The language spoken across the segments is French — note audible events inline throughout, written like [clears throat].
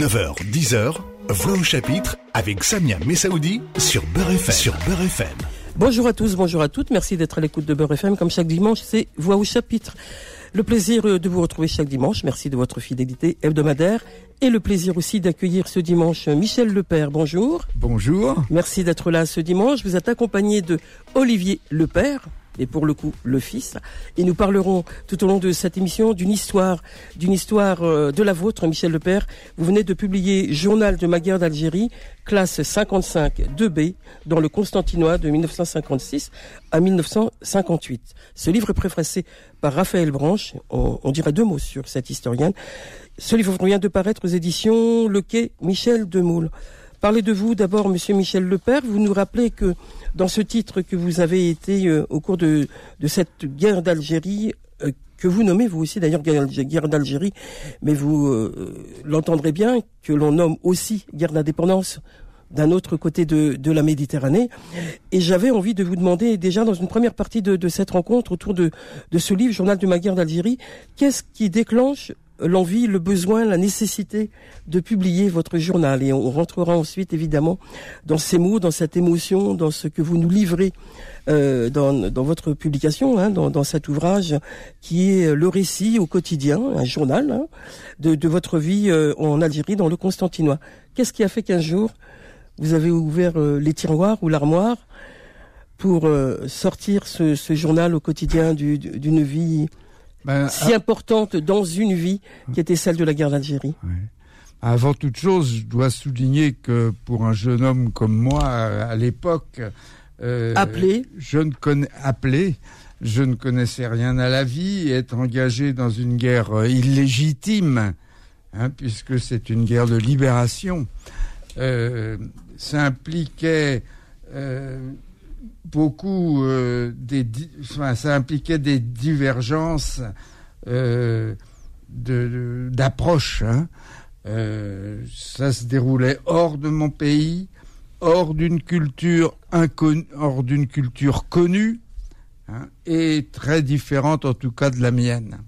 9h, 10h, Voix au chapitre avec Samia Messaoudi sur Beurre FM. Sur Beurre FM. Bonjour à tous, bonjour à toutes. Merci d'être à l'écoute de Beurre FM. Comme chaque dimanche, c'est Voix au chapitre. Le plaisir de vous retrouver chaque dimanche. Merci de votre fidélité hebdomadaire. Et le plaisir aussi d'accueillir ce dimanche Michel Lepère. Bonjour. Bonjour. Merci d'être là ce dimanche. Vous êtes accompagné de Olivier Lepère et pour le coup le fils. Et nous parlerons tout au long de cette émission d'une histoire, d'une histoire euh, de la vôtre, Michel Lepère. Vous venez de publier Journal de ma guerre d'Algérie, classe 55 2B, dans le Constantinois de 1956 à 1958. Ce livre est préfacé par Raphaël Branche. On, on dirait deux mots sur cette historienne. Ce livre vient de paraître aux éditions Le Quai Michel Demoule. Parlez de vous d'abord, Monsieur Michel Lepère. Vous nous rappelez que dans ce titre que vous avez été euh, au cours de, de cette guerre d'Algérie, euh, que vous nommez vous aussi d'ailleurs guerre d'Algérie, mais vous euh, l'entendrez bien que l'on nomme aussi guerre d'indépendance d'un autre côté de, de, la Méditerranée. Et j'avais envie de vous demander déjà dans une première partie de, de cette rencontre autour de, de ce livre, Journal de ma guerre d'Algérie, qu'est-ce qui déclenche l'envie, le besoin, la nécessité de publier votre journal. Et on rentrera ensuite, évidemment, dans ces mots, dans cette émotion, dans ce que vous nous livrez euh, dans, dans, votre publication, hein, dans, dans, cet ouvrage qui est le récit au quotidien, un journal hein, de, de, votre vie euh, en Algérie, dans le Constantinois. Qu'est-ce qui a fait qu'un jour, vous avez ouvert euh, les tiroirs ou l'armoire pour sortir ce, ce, journal au quotidien d'une vie ben, si importante dans une vie qui était celle de la guerre d'Algérie. Oui. Avant toute chose, je dois souligner que pour un jeune homme comme moi, à l'époque, euh, appelé, je ne connais appelé, je ne connaissais rien à la vie, être engagé dans une guerre euh, illégitime, hein, puisque c'est une guerre de libération, euh, ça impliquait euh, beaucoup euh, des ça impliquait des divergences euh, d'approche hein. euh, ça se déroulait hors de mon pays hors d'une culture inconnue hors d'une culture connue hein, et très différente en tout cas de la mienne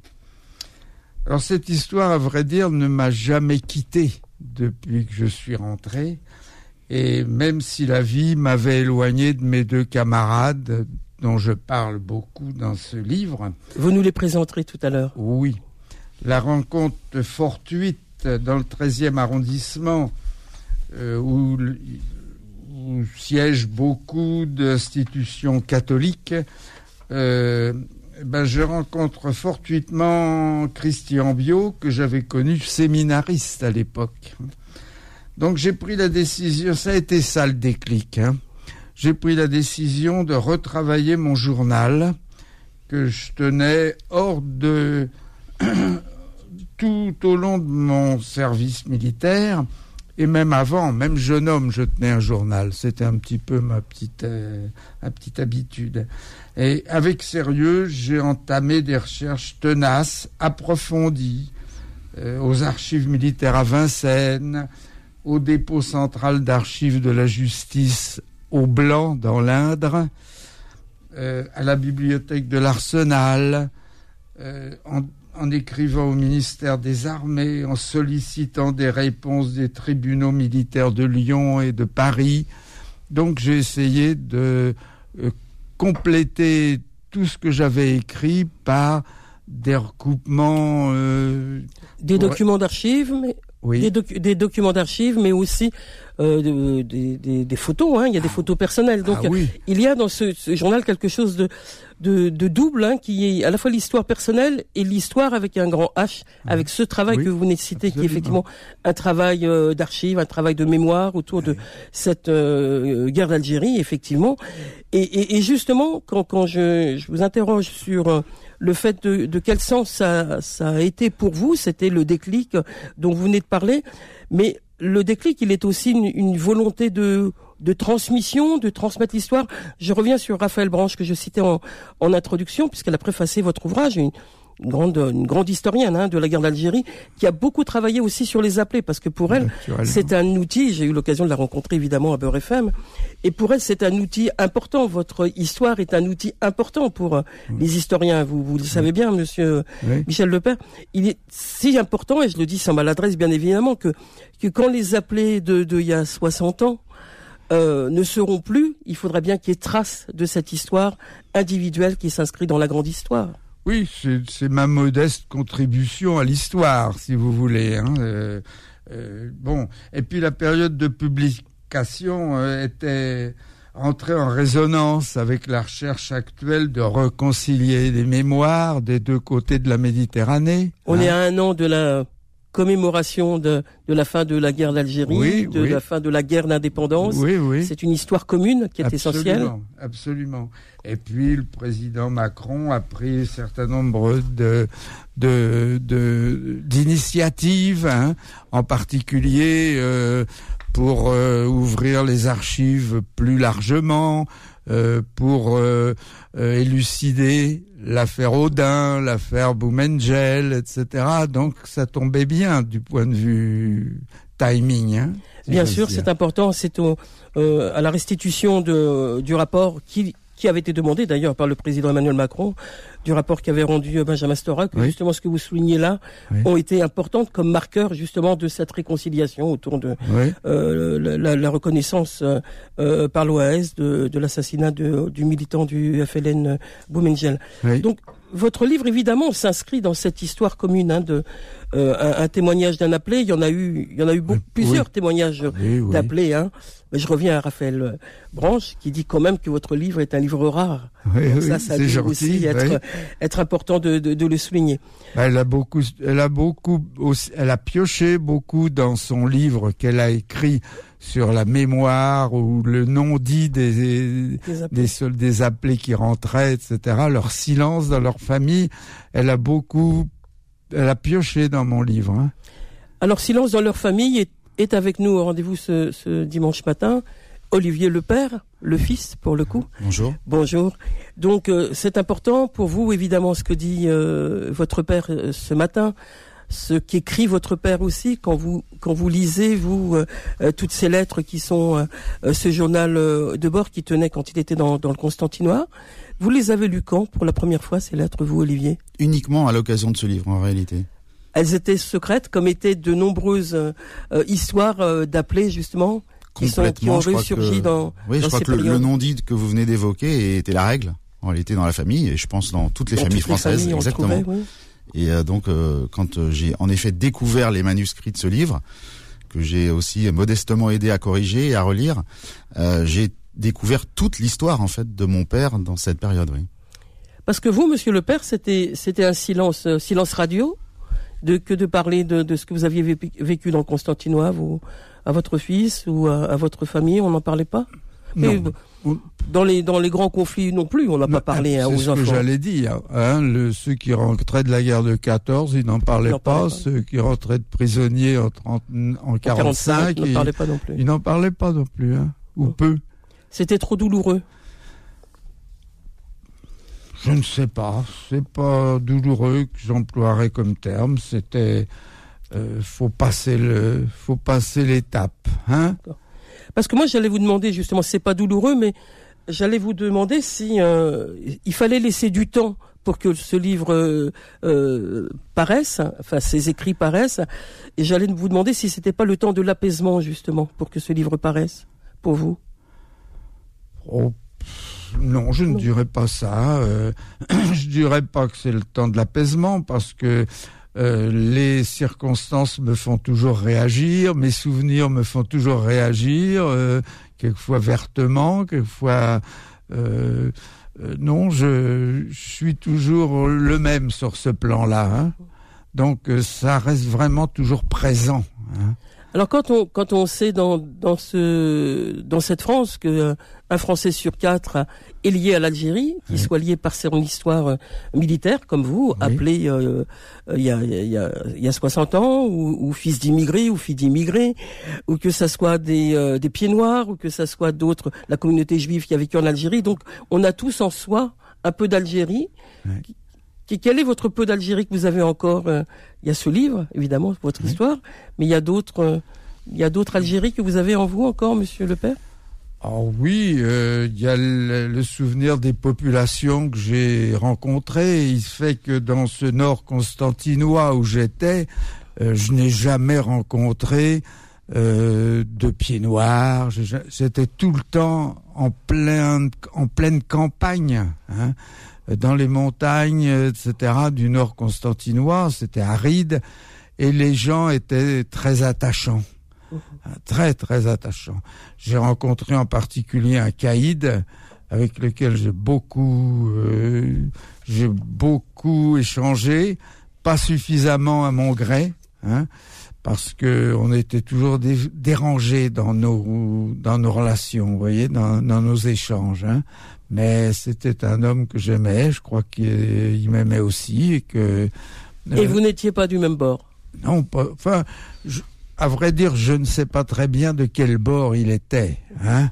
alors cette histoire à vrai dire ne m'a jamais quitté depuis que je suis rentré et même si la vie m'avait éloigné de mes deux camarades dont je parle beaucoup dans ce livre. Vous nous les présenterez tout à l'heure. Oui. La rencontre fortuite dans le 13e arrondissement euh, où, où, siègent beaucoup d'institutions catholiques, euh, ben je rencontre fortuitement Christian Bio, que j'avais connu séminariste à l'époque. Donc j'ai pris la décision, ça a été ça le déclic, hein. j'ai pris la décision de retravailler mon journal que je tenais hors de [clears throat] tout au long de mon service militaire et même avant, même jeune homme, je tenais un journal. C'était un petit peu ma petite, euh, ma petite habitude. Et avec sérieux, j'ai entamé des recherches tenaces, approfondies, euh, aux archives militaires à Vincennes, au dépôt central d'archives de la justice au Blanc dans l'Indre, euh, à la bibliothèque de l'Arsenal, euh, en, en, écrivant au ministère des Armées, en sollicitant des réponses des tribunaux militaires de Lyon et de Paris. Donc j'ai essayé de euh, compléter tout ce que j'avais écrit par des recoupements. Des documents d'archives, mais oui. des, doc des, documents d'archives, mais aussi euh, des, des, des, photos. Hein. Il y a des ah. photos personnelles. Donc, ah oui. il y a dans ce, ce, journal quelque chose de, de, de double, hein, qui est à la fois l'histoire personnelle et l'histoire avec un grand H, avec ce travail oui, que vous venez de citer, absolument. qui est effectivement un travail euh, d'archives, un travail de mémoire autour oui. de cette euh, guerre d'Algérie, effectivement. Et, et, et, justement, quand, quand je, je vous interroge sur euh, le fait de, de quel sens ça, ça, a été pour vous, c'était le déclic dont vous venez de parler, mais le déclic, il est aussi une, une volonté de, de transmission, de transmettre l'histoire. Je reviens sur Raphaël Branche que je citais en, en introduction, puisqu'elle a préfacé votre ouvrage, une, une grande, une grande historienne hein, de la guerre d'Algérie, qui a beaucoup travaillé aussi sur les appelés, parce que pour elle, c'est un outil. J'ai eu l'occasion de la rencontrer évidemment à Beurre FM, et pour elle, c'est un outil important. Votre histoire est un outil important pour euh, les historiens. Vous, vous le savez bien, Monsieur Michel Lepère. Il est si important, et je le dis sans maladresse, bien évidemment, que que quand les appelés de, de il y a 60 ans euh, ne seront plus, il faudrait bien qu'il y ait trace de cette histoire individuelle qui s'inscrit dans la grande histoire. Oui, c'est ma modeste contribution à l'histoire, si vous voulez. Hein. Euh, euh, bon, et puis la période de publication était entrée en résonance avec la recherche actuelle de réconcilier les mémoires des deux côtés de la Méditerranée. On est hein. à un an de la commémoration de, de la fin de la guerre d'Algérie, de la fin de la guerre d'indépendance. Oui, oui. C'est une histoire commune qui est essentielle. Absolument. Et puis le président Macron a pris un certain nombre de de d'initiatives, hein, en particulier euh, pour euh, ouvrir les archives plus largement, euh, pour euh, euh, élucider l'affaire Audin, l'affaire Boumengel, etc. Donc ça tombait bien du point de vue timing. Hein, bien sûr, c'est important. C'est à la restitution de, du rapport qui qui avait été demandé d'ailleurs par le président Emmanuel Macron, du rapport qu'avait rendu euh, Benjamin Stora, que justement ce que vous soulignez là ont été importantes comme marqueurs justement de cette réconciliation autour de euh, la, la, reconnaissance euh, par l'OAS de, de l'assassinat du militant du FLN Boumengel. Donc votre livre, évidemment, s'inscrit dans cette histoire commune hein, de euh, un, témoignage d'un appelé. Il y en a eu, il y en a eu beaucoup, plusieurs témoignages d'appelés. Hein. Mais je reviens à Raphaël Branche qui dit quand même que votre livre est un livre rare. ça, ça doit aussi être, être important de, de, de, le souligner. Elle a beaucoup, elle a beaucoup, elle a pioché beaucoup dans son livre qu'elle a écrit sur la mémoire ou le nom dit des des, des, appelés qui rentraient, etc. Leur silence dans leur famille, elle a beaucoup, elle a pioché dans mon livre. Hein. Alors silence dans leur famille est, est avec nous au rendez-vous ce, ce dimanche matin. Olivier le père, le fils pour le coup. Bonjour. Bonjour. Donc euh, c'est important pour vous évidemment ce que dit euh, votre père euh, ce matin ce qu'écrit votre père aussi quand vous quand vous lisez vous euh, euh, toutes ces lettres qui sont euh, ce journal de bord qui tenait quand il était dans, dans le Constantinois. Vous les avez lues quand pour la première fois ces lettres vous Olivier? Uniquement à l'occasion de ce livre en réalité. Elles étaient secrètes comme étaient de nombreuses histoires d'appelés justement qui, sont, qui ont ressurgi dans Oui, je crois que le, nom dit que vous venez d'évoquer était la règle en réalité dans la famille et je pense dans toutes les familles françaises exactement. Et euh, donc, euh, quand euh, j'ai en effet découvert les manuscrits de ce livre, que j'ai aussi modestement aidé à corriger et à relire, j'ai découvert toute l'histoire en fait de mon père dans cette période. Oui. Parce que vous, Monsieur le Père, c'était c'était un silence silence radio, de que de parler de, de ce que vous aviez vécu dans Constantinois, vous, à votre fils ou à, votre famille, on n'en parlait pas? Non dans les dans les grands conflits non plus, on n'a pas parlé hein, aux enfants. C'est ce que j'allais dire. Hein, le, ceux qui rentraient de la guerre de 14, ils n'en parlaient pas. Ceux qui rentraient de prisonniers en, 30, en 45, ils n'en parlaient pas non plus. Ils n'en parlaient pas non plus, hein, ou peu. C'était trop douloureux. Je ne sais pas. C'est pas douloureux que j'emploierais comme terme. C'était euh, faut passer le, faut passer l'étape, hein. Parce que moi, j'allais vous demander, justement, c'est pas douloureux, mais j'allais vous demander si euh, il fallait laisser du temps pour que ce livre euh, paraisse, enfin ces écrits paraissent, et j'allais vous demander si c'était pas le temps de l'apaisement justement pour que ce livre paraisse pour vous. Oh, non, je ne dirais pas ça. Euh, [clears throat] je dirais pas que c'est le temps de l'apaisement parce que euh, les circonstances me font toujours réagir, mes souvenirs me font toujours réagir, euh, quelquefois vertement, quelquefois euh, non, je, suis toujours le même sur ce plan-là. Hein. Donc ça reste vraiment toujours présent. Hein. Alors quand on quand on sait dans dans ce dans cette France que euh, un Français sur quatre est lié à l'Algérie, qu'il soit lié par son histoire euh, militaire comme vous, appelé euh, il y a il y a il y a 60 ans ou, ou fils d'immigrés ou fille d'immigrés ou que ça soit des des pieds noirs ou que ça soit d'autres la communauté juive qui a vécu en Algérie. Donc on a tous en soi un peu d'Algérie Quel est votre peu d'Algérie que vous avez encore Il y a ce livre, évidemment, votre histoire, mais il y a d'autres, il y a d'autres Algéries que vous avez en vous encore, Monsieur le Père? Oh oui, il y a le, souvenir des populations que j'ai rencontrées. Il fait que dans ce nord constantinois où j'étais, je n'ai jamais rencontré euh, de pieds noirs. J'étais tout le temps en plein, en pleine campagne, hein, dans les montagnes, etc. du nord constantinois. C'était aride et les gens étaient très attachants, mmh. très très attachants. J'ai rencontré en particulier un caïd avec lequel j'ai beaucoup, euh, j'ai beaucoup échangé, pas suffisamment à mon gré. Hein, parce que on était toujours dérangés dans nos dans nos relations, vous voyez, dans, dans nos échanges. Hein. Mais c'était un homme que j'aimais, je crois qu'il m'aimait aussi et que. et euh, vous n'étiez pas du même bord? Non, pas. Enfin, à vrai dire, je ne sais pas très bien de quel bord il était. Hein.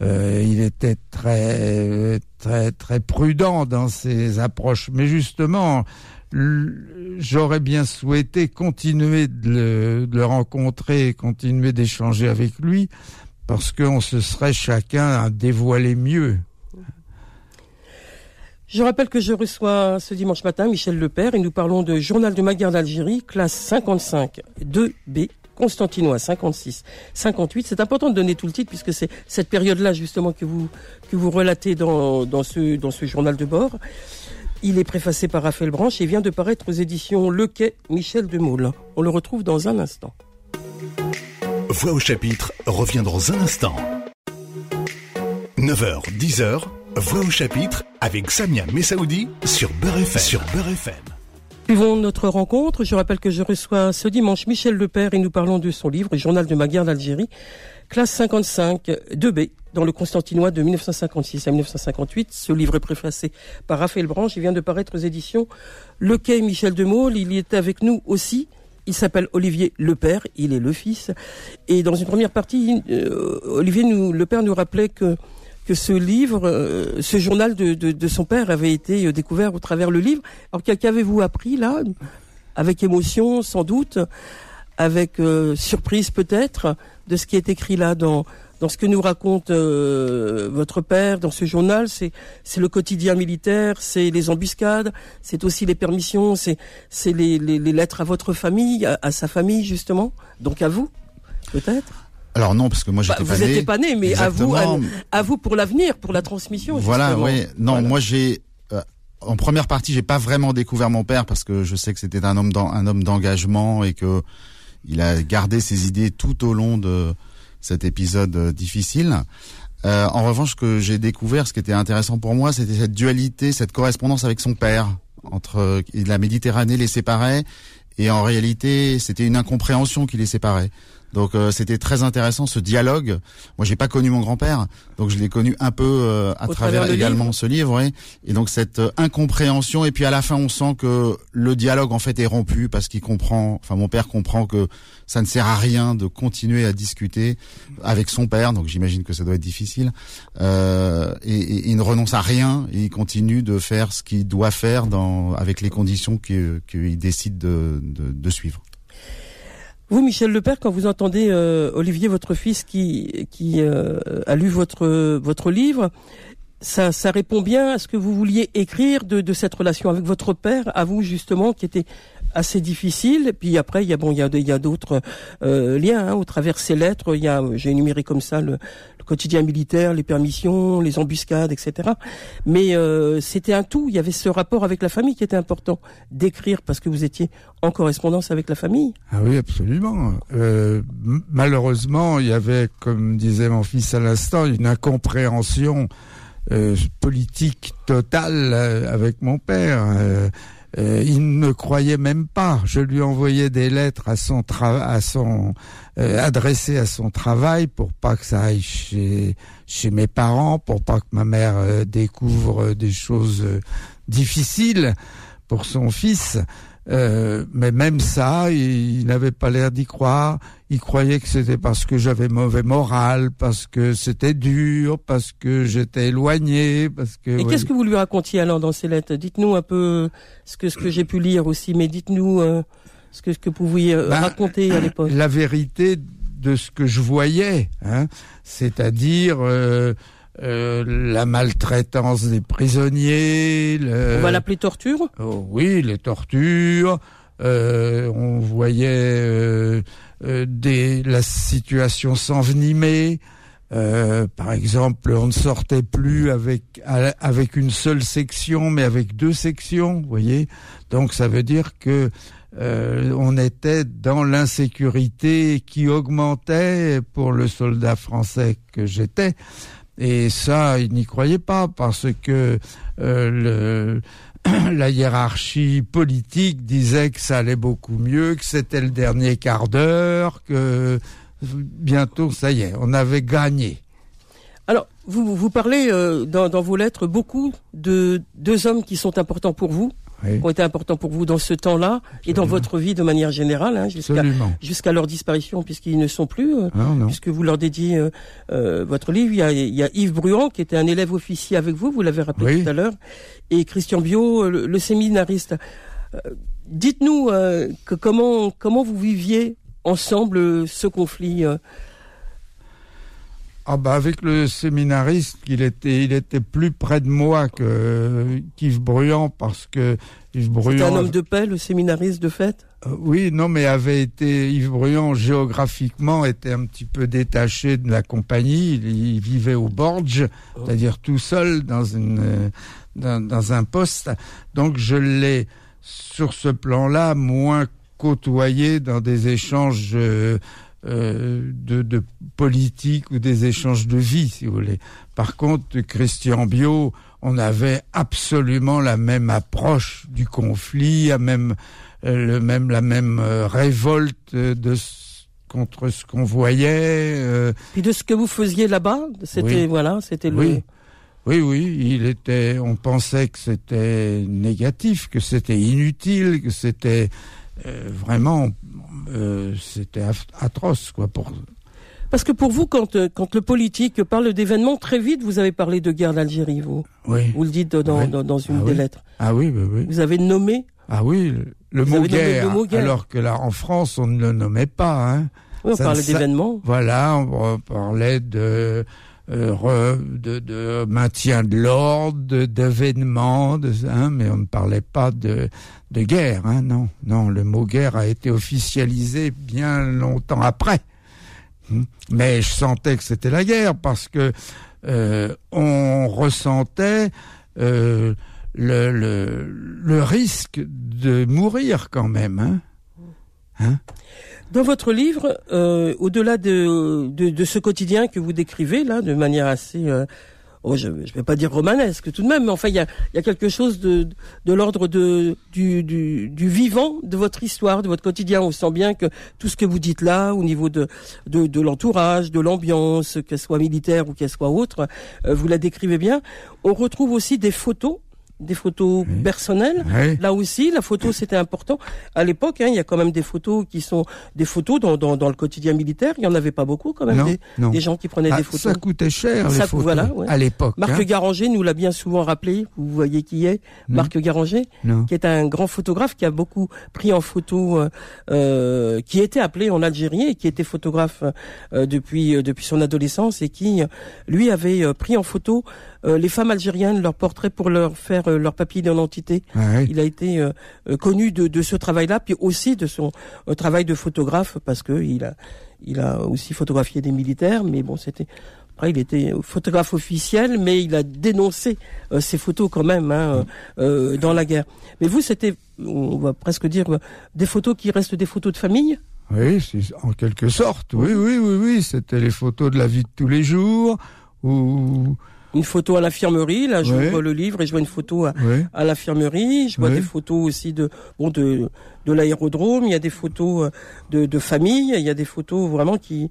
Euh, il était très très très prudent dans ses approches, mais justement, j'aurais bien souhaité continuer de le, rencontrer, continuer d'échanger avec lui, parce qu'on se serait chacun dévoilé mieux. Je rappelle que je reçois ce dimanche matin Michel Lepère et nous parlons de Journal de ma guerre d'Algérie, classe 55, 2B, Constantinois 56, 58. C'est important de donner tout le titre puisque c'est cette période-là justement que vous relatez dans, ce dans ce journal de bord. Il est préfacé par Raphaël Branche et vient de paraître aux éditions Le Quai Michel de Moule. On le retrouve dans un instant. Voix au chapitre revient dans un instant. 9h, 10h, Voix au chapitre avec Samia Messaoudi sur Beurre FM. Sur Beurre FM. Suivons notre rencontre. Je rappelle que je reçois ce dimanche Michel Lepère et nous parlons de son livre Journal de ma guerre d'Algérie, classe 55 2B dans le Constantinois de 1956 à 1958. Ce livre est préfacé par Raphaël Branche. Il vient de paraître aux éditions Le Quai Michel de Maule. Il y était avec nous aussi. Il s'appelle Olivier Le Père, il est le fils. Et dans une première partie, euh, Olivier nous, Le Père nous rappelait que que ce livre, euh, ce journal de, de, de, son père avait été euh, découvert au travers le livre. Alors qu'avez-vous appris là, avec émotion sans doute, avec surprise peut-être, de ce qui est écrit là dans dans ce que nous raconte euh, votre père dans ce journal, c'est le quotidien militaire, c'est les embuscades, c'est aussi les permissions, c'est les, les, les, lettres à votre famille, à, sa famille justement, donc à vous peut-être? Alors non, parce que moi j'étais bah, pas né. Vous n'étiez pas né, mais à vous, à, vous pour l'avenir, pour la transmission. Voilà, oui. Non, moi j'ai euh, en première partie, j'ai pas vraiment découvert mon père parce que je sais que c'était un homme un homme d'engagement et que il a gardé ses idées tout au long de cet épisode euh, difficile. Euh, en revanche, ce que j'ai découvert, ce qui était intéressant pour moi, c'était cette dualité, cette correspondance avec son père, entre euh, la Méditerranée les séparait, et en réalité, c'était une incompréhension qui les séparait. Donc euh, c'était très intéressant ce dialogue. Moi j'ai pas connu mon grand-père, donc je l'ai connu un peu euh, à travers, également ce livre. Et donc cette euh, incompréhension et puis à la fin on sent que le dialogue en fait est rompu parce qu'il comprend, enfin mon père comprend que ça ne sert à rien de continuer à discuter avec son père. Donc j'imagine que ça doit être difficile. et, et, il ne renonce à rien. Et il continue de faire ce qu'il doit faire dans avec les conditions qu'il décide de, de, de suivre. Vous, Michel Lepère, quand vous entendez euh, Olivier, votre fils, qui, qui euh, a lu votre, votre livre, ça, ça répond bien à ce que vous vouliez écrire de, de cette relation avec votre père, à vous justement, qui était assez difficile. Puis après, il y a bon, il y a, il y a d'autres euh, liens hein, au travers ces lettres. Il y a, j'ai énuméré comme ça le, le, quotidien militaire, les permissions, les embuscades, etc. Mais euh, c'était un tout. Il y avait ce rapport avec la famille qui était important d'écrire parce que vous étiez en correspondance avec la famille. Ah oui, absolument. Euh, malheureusement, il y avait, comme disait mon fils à l'instant, une incompréhension. Euh, politique totale euh, avec mon père. Euh, euh, il ne croyait même pas. Je lui envoyais des lettres à son à son euh, adressées à son travail pour pas que ça aille chez chez mes parents, pour pas que ma mère euh, découvre des choses difficiles pour son fils. Euh, mais même ça, il, n'avait pas l'air d'y croire. Il croyait que c'était parce que j'avais mauvais moral, parce que c'était dur, parce que j'étais éloigné, parce que. Et qu'est-ce que vous lui racontiez alors dans ces lettres? Dites-nous un peu ce que ce que j'ai pu lire aussi, mais dites-nous euh, ce que ce que vous pouviez euh, ben, raconter à l'époque. La vérité de ce que je voyais, hein, c'est-à-dire. Euh, euh, la maltraitance des prisonniers. On va l'appeler torture? Oh, Oui, les tortures. Euh, on voyait euh, des, la situation s'envenimer. par exemple, on ne sortait plus avec avec une seule section, mais avec deux sections. Vous voyez, donc ça veut dire que on était dans l'insécurité qui augmentait pour le soldat français que j'étais. Et ça, il n'y croyait pas parce que euh, [clears throat] la hiérarchie politique disait que ça allait beaucoup mieux, que c'était le dernier quart d'heure, que bientôt, ça y est, on avait gagné. Alors, vous, parlez euh, dans, vos lettres beaucoup de deux hommes qui sont importants pour vous, ont été importants pour vous dans ce temps-là et dans votre vie de manière générale, hein, jusqu'à jusqu'à leur disparition, puisqu'ils ne sont plus, euh, puisque vous leur dédiez euh, euh, votre livre. Il y, a, il y, a, Yves Bruand, qui était un élève officier avec vous, vous l'avez rappelé tout à l'heure, et Christian Bio, le, séminariste. Dites-nous comment comment vous viviez ensemble ce conflit ah bah avec le séminariste, il était, il était plus près de moi que qu'Yves Bruyant parce que Yves Bruyant. C'était un homme de paix, le séminariste de fait? Euh, oui, non, mais avait été Yves Bruyant géographiquement était un petit peu détaché de la compagnie. Il, vivait au Borge, oh. c'est-à-dire tout seul dans une dans, dans un poste. Donc je l'ai sur ce plan-là moins côtoyé dans des échanges. Euh, euh, de, de, politique ou des échanges de vie, si vous voulez. Par contre, Christian Bio, on avait absolument la même approche du conflit, la même, euh, le même, la même euh, révolte de contre ce qu'on voyait. Puis de ce que vous faisiez là-bas, c'était voilà, c'était oui. Oui, oui, il était. On pensait que c'était négatif, que c'était inutile, que c'était vraiment euh, c'était atroce, quoi. Pour... Parce que pour vous, quand, euh, quand le politique parle d'événements, très vite, vous avez parlé de guerre d'Algérie, vous. Oui. Vous le dites dans, dans, une ah des lettres. Ah oui, oui, oui. Vous avez nommé Ah oui, le, mot guerre, alors que là, en France, on ne le nommait pas. Hein. Oui, on parlait d'événements. Voilà, on parlait de euh, de, de, maintien de l'ordre, d'événements, hein, mais on ne parlait pas de, de guerre. Hein, non, non, le mot guerre a été officialisé bien longtemps après. Hmm. Mais je sentais que c'était la guerre parce que euh, on ressentait euh, le, le, le, risque de mourir quand même. Hein, hein dans votre livre, euh, au-delà de, de, de, ce quotidien que vous décrivez là, de manière assez, euh, oh, je ne vais pas dire romanesque tout de même, mais enfin il y a, y a quelque chose de, de l'ordre de du, du, du, vivant de votre histoire, de votre quotidien. On sent bien que tout ce que vous dites là, au niveau de de, de l'entourage, de l'ambiance, qu'elle soit militaire ou qu'elle soit autre, euh, vous la décrivez bien. On retrouve aussi des photos des photos personnelles. Là aussi, la photo c'était important. À l'époque, hein, il y a quand même des photos qui sont des photos dans, dans, dans le quotidien militaire. Il y en avait pas beaucoup quand même des, gens qui prenaient ah, des photos. Ça coûtait cher les photos voilà, à l'époque. Marc hein. Garanger nous l'a bien souvent rappelé. Vous voyez qui est Marc Garanger, qui est un grand photographe qui a beaucoup pris en photo, euh, euh qui était appelé en Algérie et qui était photographe euh, depuis euh, depuis son adolescence et qui lui avait pris en photo les femmes algériennes, leurs portraits pour leur faire euh, leur papier d'identité. Il a été euh, euh, connu de, de ce travail-là, puis aussi de son travail de photographe, parce que il a, il a aussi photographié des militaires, mais bon, c'était après, il était photographe officiel, mais il a dénoncé ces photos quand même hein, dans la guerre. Mais vous, c'était, on va presque dire, des photos qui restent des photos de famille? Oui, en quelque sorte. Oui, oui, oui, oui. C'était les photos de la vie de tous les jours, ou une photo à l'infirmerie. Là, j'ouvre le livre et je vois une photo à, à l'infirmerie. Je vois des photos aussi de bon de de l'aérodrome. Il y a des photos euh, de, de famille. Il y a des photos vraiment qui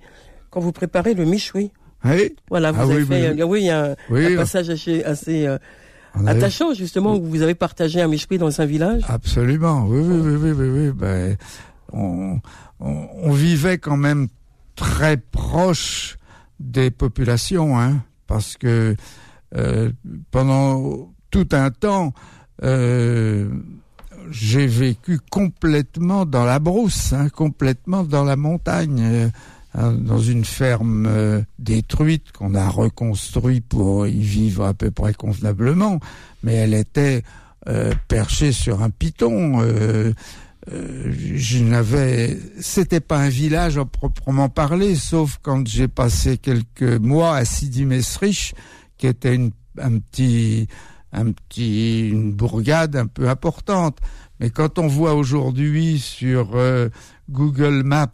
quand vous préparez le miche, oui. Voilà, vous ah avez fait. Oui, il y a un, passage assez assez, euh, attachant justement où vous avez partagé un esprit dans un village. Absolument, oui, oui, oui, oui, oui. oui. Ben, on, on, on, vivait quand même très proche des populations, hein, parce que euh, pendant tout un temps, euh, j'ai vécu complètement dans la brousse, hein, complètement dans la montagne, euh, hein, dans une ferme détruite qu'on a reconstruite pour y vivre à peu près convenablement, mais elle était perchée sur un piton. Je n'avais, c'était pas un village à proprement parler, sauf quand j'ai passé quelques mois à Sidi Mesrich, qui était une, un petit un petit, une bourgade un peu importante. Mais quand on voit aujourd'hui sur euh, Google Maps,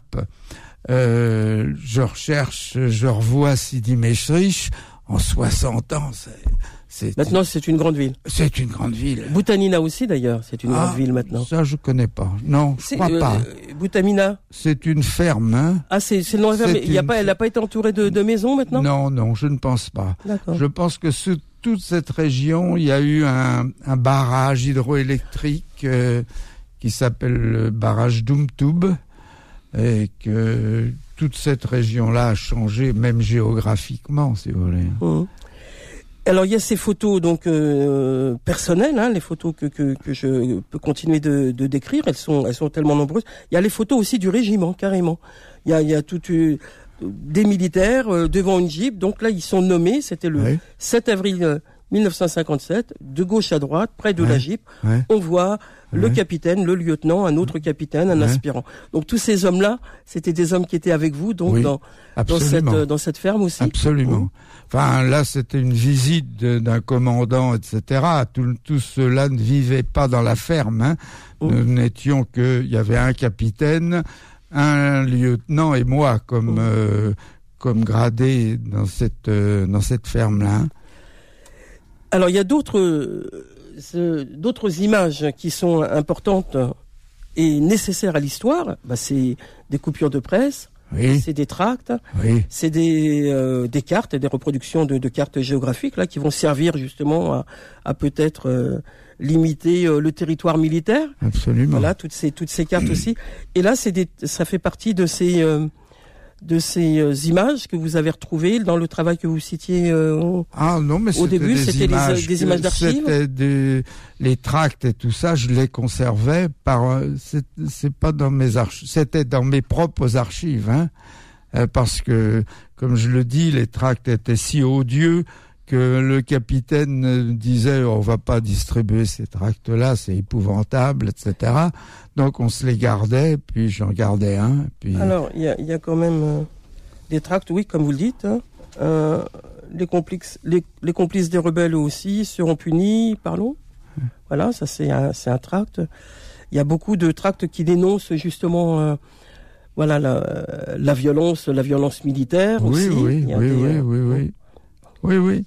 euh, je recherche, je revois Sidi Mesrich en 60 ans. Maintenant, c'est une grande ville. C'est une grande ville. Boutanina aussi, d'ailleurs, c'est une grande ah, ville maintenant. Ça, je connais pas. Non, je crois euh, pas. Boutamina. C'est une ferme. Hein. Ah, c'est, c'est le Il y a pas, elle n'a pas été entourée de, de maisons maintenant? Non, non, je ne pense pas. Je pense que ce toute cette région, il y a eu un, barrage hydroélectrique euh, qui s'appelle le barrage d'Umtub et que toute cette région-là a changé, même géographiquement, si vous voulez. Mmh. Alors il y a ces photos donc euh, personnelles, hein, les photos que, que, je peux continuer de, décrire. Elles sont elles sont tellement nombreuses. Il y a les photos aussi du régiment carrément. Il y a il y a toute une, des militaires euh, devant une jeep. Donc là, ils sont nommés. C'était le 7 avril 1957, euh, de gauche à droite, près de la jeep. On voit le capitaine, le lieutenant, un autre capitaine, un aspirant. Donc tous ces hommes-là, c'était des hommes qui étaient avec vous, donc dans, dans, cette, dans cette ferme aussi. Absolument. Enfin, là, c'était une visite d'un commandant, etc. Tous ceux-là ne vivaient pas dans la ferme. Hein. Nous n'étions que, il y avait un capitaine, un lieutenant et moi comme oh. euh, comme gradé dans cette euh, dans cette ferme là. Alors il y a d'autres euh, d'autres images qui sont importantes et nécessaires à l'histoire. Bah, c'est des coupures de presse. Oui. C'est des tracts, oui. c'est des, des cartes, des reproductions de, de, cartes géographiques là qui vont servir justement à, à peut-être limiter euh, le territoire militaire. Absolument. Voilà, toutes ces toutes ces cartes aussi. Et là, c'est des, ça fait partie de ces euh, de ces euh, images que vous avez retrouvées dans le travail que vous citiez ah, non, mais au début, c'était des, des images d'archives. C'était les tracts et tout ça, je les conservais par c'est pas dans mes archives, c'était dans mes propres archives hein, parce que comme je le dis, les tracts étaient si odieux que le capitaine disait on va pas distribuer ces tracts-là, c'est épouvantable, etc. Donc on se les gardait, puis j'en gardais un. Puis... Alors il y a, y a, quand même euh, des tracts, oui, comme vous le dites. Hein. Euh, les, complices, les, les, complices des rebelles aussi seront punis, parlons. Voilà, ça c'est un, c'est un tract. Il y a beaucoup de tracts qui dénoncent justement euh, voilà la, la, violence, la violence militaire oui, aussi. Oui, oui, oui, oui, oui, oui, oui, oui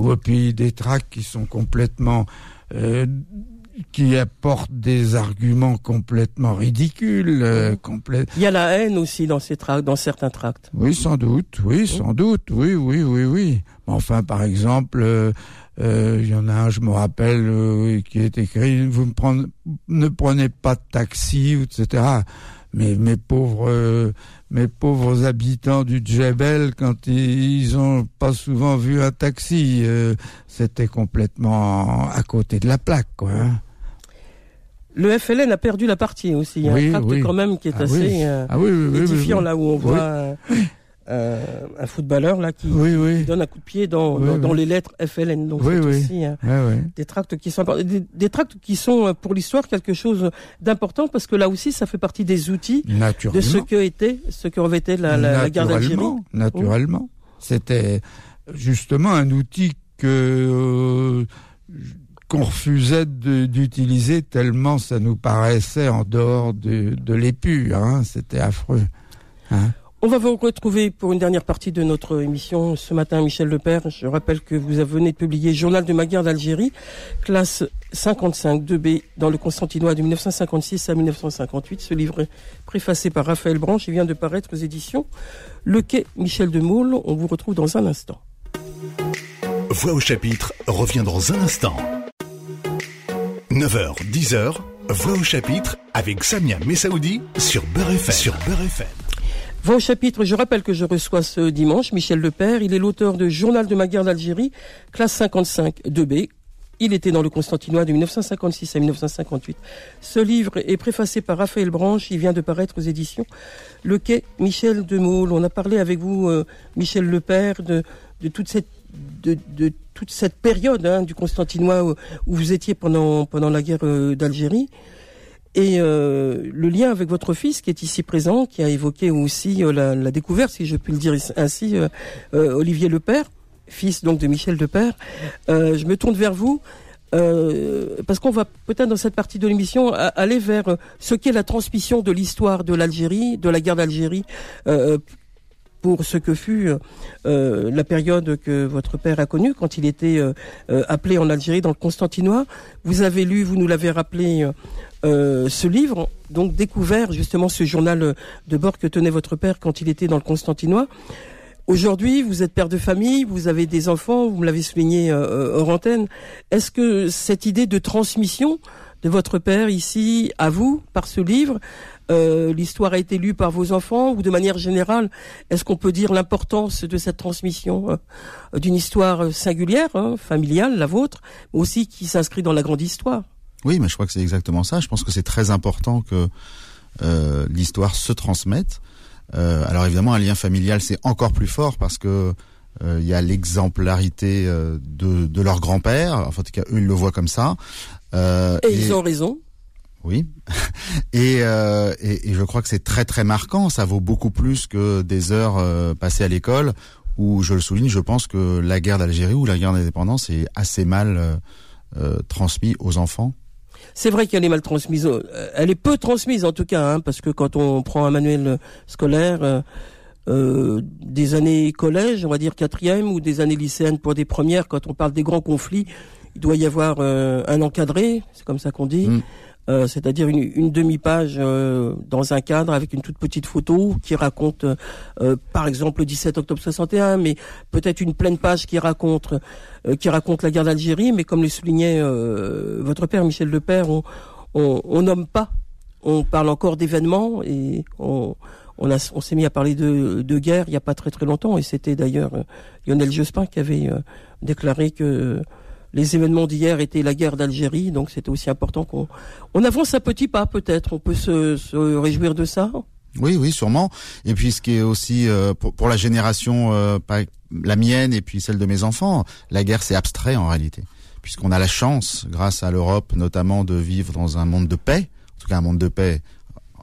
ou puis des tracts qui sont complètement euh, qui apportent des arguments complètement ridicules. Euh, Il y a la haine aussi dans ces tracts, dans certains tracts. Oui, sans doute, oui, sans doute, oui, oui, oui, oui. Enfin, par exemple, euh, il y en a un, je me rappelle, qui est écrit "Vous ne prenez, ne prenez pas de taxi", etc. Mais mes pauvres mes pauvres habitants du Djebel, quand ils ont pas souvent vu un taxi, euh, c'était complètement à côté de la plaque, quoi. Hein. Le FLN a perdu la partie aussi. Il y a un tract quand même qui est ah assez euh, ah édifiant là où on voit euh, un footballeur là qui, donne un coup de pied dans, dans, les lettres FLN. Donc c'est aussi hein, des tracts qui sont des, tracts qui sont euh, pour l'histoire quelque chose d'important parce que là aussi ça fait partie des outils de ce que était ce que revêtait la, la, guerre d'Algérie. Naturellement, c'était justement un outil que euh, qu'on refusait d'utiliser tellement ça nous paraissait en dehors de, de l'épu. Hein, c'était affreux. Hein. On va vous retrouver pour une dernière partie de notre émission ce matin, Michel Lepère. Je rappelle que vous venez de publier Journal de ma guerre d'Algérie, classe 55 2B dans le Constantinois de 1956 à 1958. Ce livre est préfacé par Raphaël Branche et vient de paraître aux éditions Le Quai Michel de Moule. On vous retrouve dans un instant. Voix au chapitre revient dans un instant. 9h, 10h, Voix au chapitre avec Samia Messaoudi sur Beurre. Sur Beurre Voix au chapitre, je rappelle que je reçois ce dimanche Michel Lepère. Il est l'auteur de Journal de ma guerre d'Algérie, classe 55 2B. Il était dans le Constantinois de 1956 à 1958. Ce livre est préfacé par Raphaël Branche. Il vient de paraître aux éditions Le Quai Michel de Maul. On a parlé avec vous, euh, Michel Lepère, de, de toute cette de, de, toute cette période hein, du Constantinois où, vous étiez pendant pendant la guerre euh, d'Algérie. Et euh, le lien avec votre fils qui est ici présent, qui a évoqué aussi euh, la, découverte, si je puis le dire ainsi, euh, Olivier Lepère, fils donc de Michel Lepère. je me tourne vers vous. parce qu'on va peut-être dans cette partie de l'émission aller vers ce qu'est la transmission de l'histoire de l'Algérie, de la guerre d'Algérie, pour ce que fut euh, la période que votre père a connue quand il était euh, euh, appelé en Algérie dans le Constantinois. Vous avez lu, vous nous l'avez rappelé, ce livre, donc découvert justement ce journal de bord que tenait votre père quand il était dans le Constantinois. Aujourd'hui, vous êtes père de famille, vous avez des enfants, vous me l'avez souligné hors antenne. Est-ce que cette idée de transmission de votre père ici à vous par ce livre euh, l'histoire a été lue par vos enfants ou de manière générale, est-ce qu'on peut dire l'importance de cette transmission euh, d'une histoire singulière, hein, familiale, la vôtre, mais aussi qui s'inscrit dans la grande histoire? Oui, mais je crois que c'est exactement ça. Je pense que c'est très important que euh, l'histoire se transmette. alors évidemment, un lien familial, c'est encore plus fort parce que il y a l'exemplarité de, de, leur grand-père. Enfin, en tout cas, eux, ils le voient comme ça. et, ils ont raison. Oui, [laughs] euh, et, et, je crois que c'est très très marquant. Ça vaut beaucoup plus que des heures euh, passées à l'école. Où je le souligne, je pense que la guerre d'Algérie ou la guerre d'indépendance est assez mal euh, transmise aux enfants. C'est vrai qu'elle est mal transmise. Elle est peu transmise en tout cas, hein, parce que quand on prend un manuel scolaire. des années collège, on va dire quatrième, ou des années lycéennes pour des premières, quand on parle des grands conflits, il doit y avoir un encadré, c'est comme ça qu'on dit. Mm. Euh, c'est-à-dire une, demi-page euh, dans un cadre avec une toute petite photo qui raconte, euh, par exemple, le 17 octobre 61, mais peut-être une pleine page qui raconte qui raconte la guerre d'Algérie, mais comme le soulignait votre père Michel Lepère, on, on, nomme pas, on parle encore d'événements et on on, on s'est mis à parler de, de guerre il n'y a pas très très longtemps. Et c'était d'ailleurs Lionel Jospin qui avait déclaré que les événements d'hier étaient la guerre d'Algérie, donc c'était aussi important qu'on on avance un petit pas peut-être. On peut se, réjouir de ça. Oui, oui, sûrement. Et puis ce qui est aussi euh, pour, la génération, euh, la mienne et puis celle de mes enfants, la guerre c'est abstrait en réalité, puisqu'on a la chance, grâce à l'Europe notamment, de vivre dans un monde de paix, en tout cas un monde de paix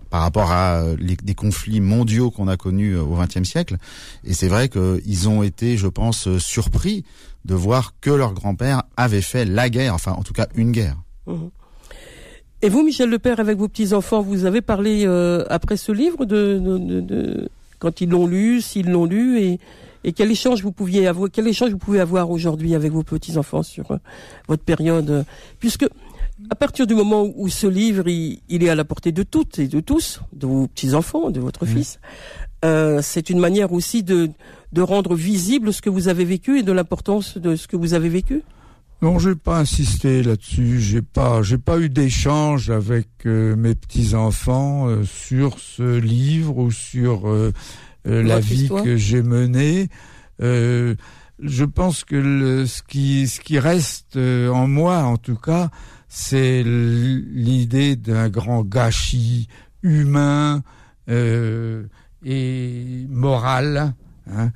par rapport à euh, des conflits mondiaux qu'on a connus au XXe siècle. Et c'est vrai qu'ils ont été, je pense, surpris de voir que leur grand-père avait fait la guerre, enfin en tout cas une guerre. Mhm. Et vous, Michel Lepère, avec vos petits-enfants, vous avez parlé euh, après ce livre de, de, de, quand ils l'ont lu, s'ils l'ont lu, et, et quel échange vous pouviez avoir, quel échange vous pouvez avoir aujourd'hui avec vos petits-enfants sur euh, votre période, puisque à partir du moment où ce livre il, est à la portée de toutes et de tous, de vos petits-enfants, de votre fils, euh, c'est une manière aussi de de rendre visible ce que vous avez vécu et de l'importance de ce que vous avez vécu Non, je n'ai pas insisté là-dessus. J'ai pas, j'ai pas eu d'échange avec euh, mes petits enfants euh, sur ce livre ou sur euh, la vie que j'ai menée. je pense que le, ce qui, ce qui reste en moi, en tout cas, c'est l'idée d'un grand gâchis humain et moral Hein,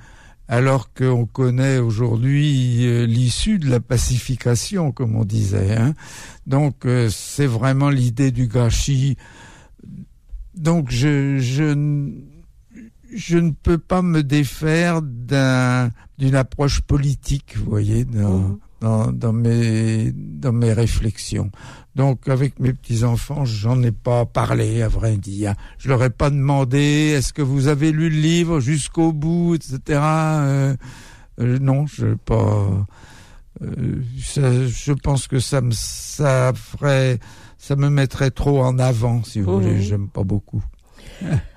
alors qu'on connaît aujourd'hui euh, l'issue de la pacification, comme on disait. Hein. Donc euh, c'est vraiment l'idée du gâchis. Donc je, ne peux pas me défaire d'une approche politique, vous voyez. Dans, dans, mes, dans mes réflexions. Donc avec mes petits-enfants, j'en ai pas parlé, à vrai dire. Je leur ai pas demandé est-ce que vous avez lu le livre jusqu'au bout, etc. Euh, euh, non, je pas. Euh, je pense que ça me ça ferait ça me mettrait trop en avant, si vous voulez. J'aime pas beaucoup. [laughs]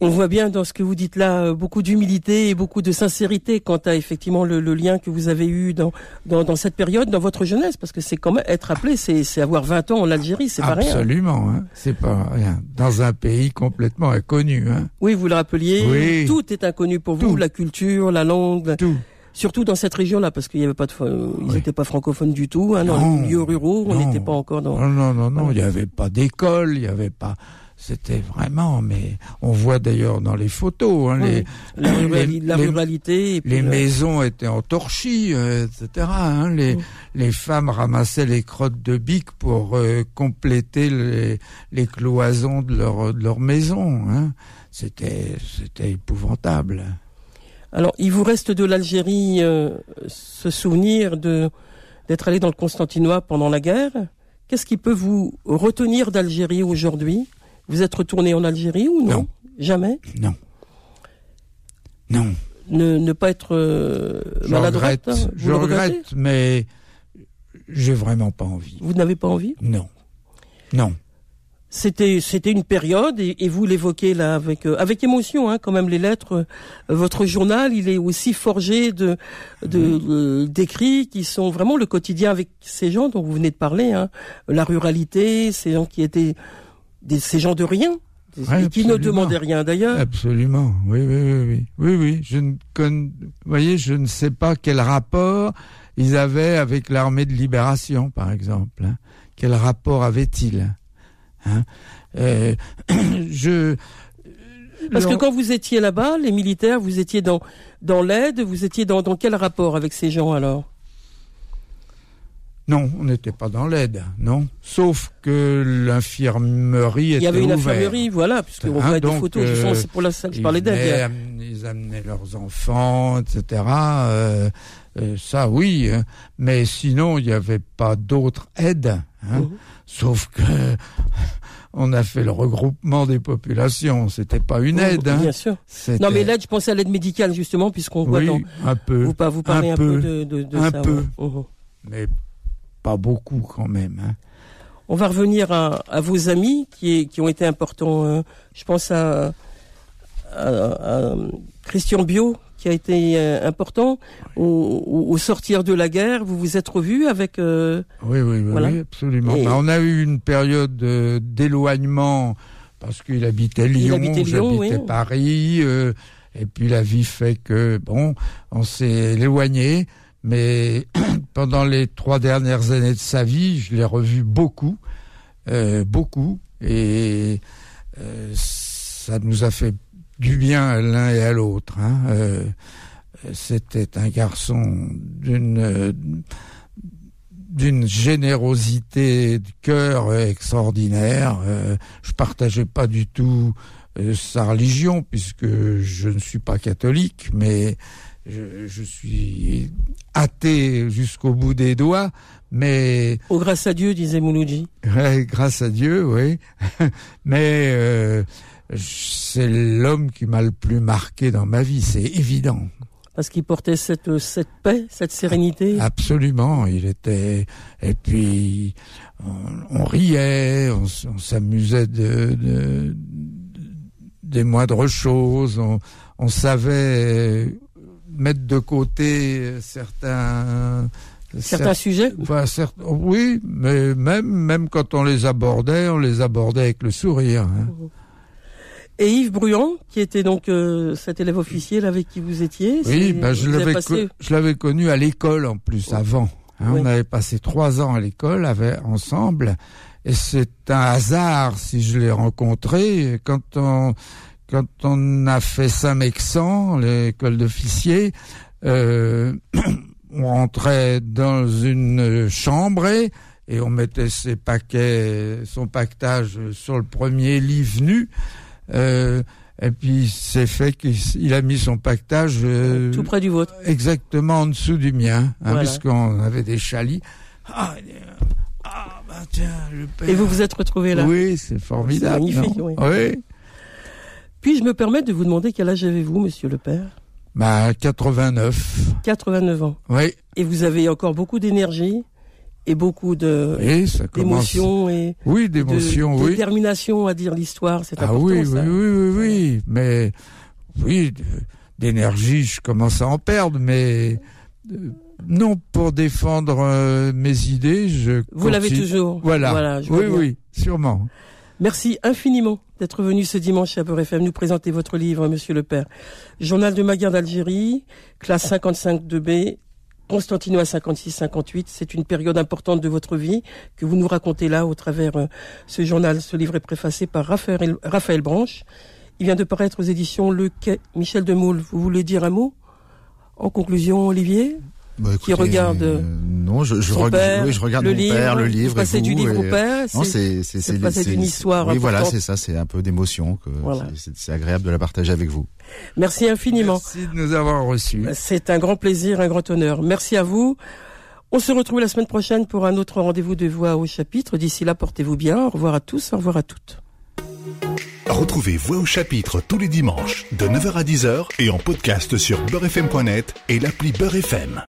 Oui, On voit bien dans ce que vous dites là euh, beaucoup d'humilité et beaucoup de sincérité quant à effectivement le, lien que vous avez eu dans, dans, cette période, dans votre jeunesse, parce que c'est quand même être appelé, c'est avoir 20 ans en Algérie, c'est pas rien. Absolument, hein. c'est pas rien. Dans un pays complètement inconnu. Hein. Oui, vous le rappeliez, tout est inconnu pour vous, la culture, la langue. Tout. Surtout dans cette région-là, parce qu'il y avait pas de, ils n'étaient pas francophones du tout. Hein, dans les milieux ruraux, on n'était pas encore dans. Non, non, non, non. Il n'y avait pas d'école, il n'y avait pas. C'était vraiment, mais on voit d'ailleurs dans les photos, hein, les, la, ruralité. les maisons étaient en torchis, euh, etc. Hein, les, les femmes ramassaient les crottes de bique pour euh, compléter les, les, cloisons de leur, de leur maison. Hein. C'était, c'était épouvantable. Alors, il vous reste de l'Algérie euh, ce souvenir de d'être allé dans le Constantinois pendant la guerre. Qu'est-ce qui peut vous retenir d'Algérie aujourd'hui? Vous êtes retourné en Algérie ou non, Jamais Non. Non. Ne, ne pas être euh, maladroite hein, Je regrette, mais j'ai vraiment pas envie. Vous n'avez pas envie Non. Non. C'était c'était une période et, vous l'évoquez là avec euh, avec émotion hein, quand même les lettres. Euh, votre journal il est aussi forgé de de d'écrits qui sont vraiment le quotidien avec ces gens dont vous venez de parler. Hein, la ruralité, ces gens qui étaient ces gens de rien, qui ne demandaient rien d'ailleurs. Absolument, oui, oui, oui, oui, oui, oui. Je ne vous voyez, je ne sais pas quel rapport ils avaient avec l'armée de libération, par exemple. Hein. Quel rapport avaient-ils hein euh, [clears throat] Je parce que quand vous étiez là-bas, les militaires, vous étiez dans dans l'aide, vous étiez dans dans quel rapport avec ces gens alors? Non, on n'était pas dans l'aide, non. Sauf que l'infirmerie était Il y avait une infirmerie, voilà, puisqu'on hein, voit des photos, euh, c'est pour la salle, je parlais d'aide. Ils amenaient leurs enfants, etc. Euh, euh, ça, oui. Hein. Mais sinon, il n'y avait pas d'autre aide. Hein. Mhm. Sauf que [laughs] on a fait le regroupement des populations. C'était pas une aide. Hein. Bien sûr. Non, mais l'aide, je pensais à l'aide médicale justement, puisqu'on voit dans... un peu. Vous, vous parlez un, peu, de, de, de un ça. peu. Mhm. Mais pas beaucoup quand même. Hein. On va revenir à, vos amis qui, qui ont été importants. Euh, je pense à, Christian Bio qui a été euh, important au, sortir de la guerre. Vous vous êtes revu avec. Euh, oui, oui, oui, absolument. Bah, on a eu une période d'éloignement parce qu'il habitait Lyon, j'habitais Paris, et puis la vie fait que bon, on s'est éloigné mais [clears throat] pendant les trois dernières années de sa vie, je l'ai revu beaucoup, euh, beaucoup, et euh, ça nous a fait du bien l'un et à l'autre. Hein. Euh, C'était un garçon d'une d'une générosité de cœur extraordinaire. Euh, je partageais pas du tout euh, sa religion puisque je ne suis pas catholique, mais je, suis athée jusqu'au bout des doigts, mais... Oh, grâce à Dieu, disait Mouloudji. grâce à Dieu, oui. [laughs] mais euh, c'est l'homme qui m'a le plus marqué dans ma vie, c'est évident. Parce qu'il portait cette, cette paix, cette sérénité Absolument, il était... Et puis, on, riait, on, s'amusait de, de, des moindres choses, on, on savait mettre de côté certains certains sujets? Oui mais même même quand on les abordait on les abordait avec le sourire hein. et Yves Bruand qui était donc euh, cet élève officiel avec qui vous étiez oui ben, je l'avais je l'avais connu à l'école en plus avant hein. on avait passé trois ans à l'école avec ensemble et c'est un hasard si je l'ai rencontré quand on quand on a fait Saint-Mexan, l'école d'officiers, euh, [clears throat] on rentrait dans une chambre et on mettait ses paquets, son pactage sur le premier lit venu. Euh, et puis c'est fait qu'il a mis son pactage euh, tout près du vôtre, exactement en dessous du mien, hein, puisqu'on avait des chalis. Ah, ah bah tiens, le père. Et vous vous êtes retrouvé là. Oui, c'est formidable. magnifique. Oui. oui. Puis-je me permettre de vous demander quel âge avez-vous, monsieur le père? Bah 89. 89 ans. Oui. Et vous avez encore beaucoup d'énergie et beaucoup de d'émotions et oui d'émotions de, oui. détermination à dire l'histoire c'est ah important oui, ça. oui oui oui oui. Mais oui d'énergie je commence à en perdre mais euh, non pour défendre euh, mes idées je vous l'avez toujours. Voilà, voilà oui oui sûrement merci infiniment d'être venu ce dimanche à Beurre FM nous présenter votre livre Monsieur le Père Journal de ma guerre d'Algérie classe 55 2B Constantinois 56-58, c'est une période importante de votre vie que vous nous racontez là au travers euh, ce journal. Ce livre est préfacé par Raphaël, Raphaël Branche. Il vient de paraître aux éditions Le Quai. Michel Demoule, vous voulez dire un mot? En conclusion, Olivier? Bah, qui regarde euh, non je, je, regarde, père, oui, je regarde le mon livre, père le livre passer et vous, du livre et, au père non c'est c'est c'est une histoire oui importante. voilà c'est ça c'est un peu d'émotion que voilà. c'est agréable de la partager avec vous merci infiniment merci de nous avoir reçus c'est un grand plaisir un grand honneur merci à vous on se retrouve la semaine prochaine pour un autre rendez-vous de Voix au chapitre. D'ici là, portez-vous bien. Au revoir à tous, au revoir à toutes. Retrouvez Voix au chapitre tous les dimanches de 9h à 10h et en podcast sur beurrefm.net et l'appli Beurrefm.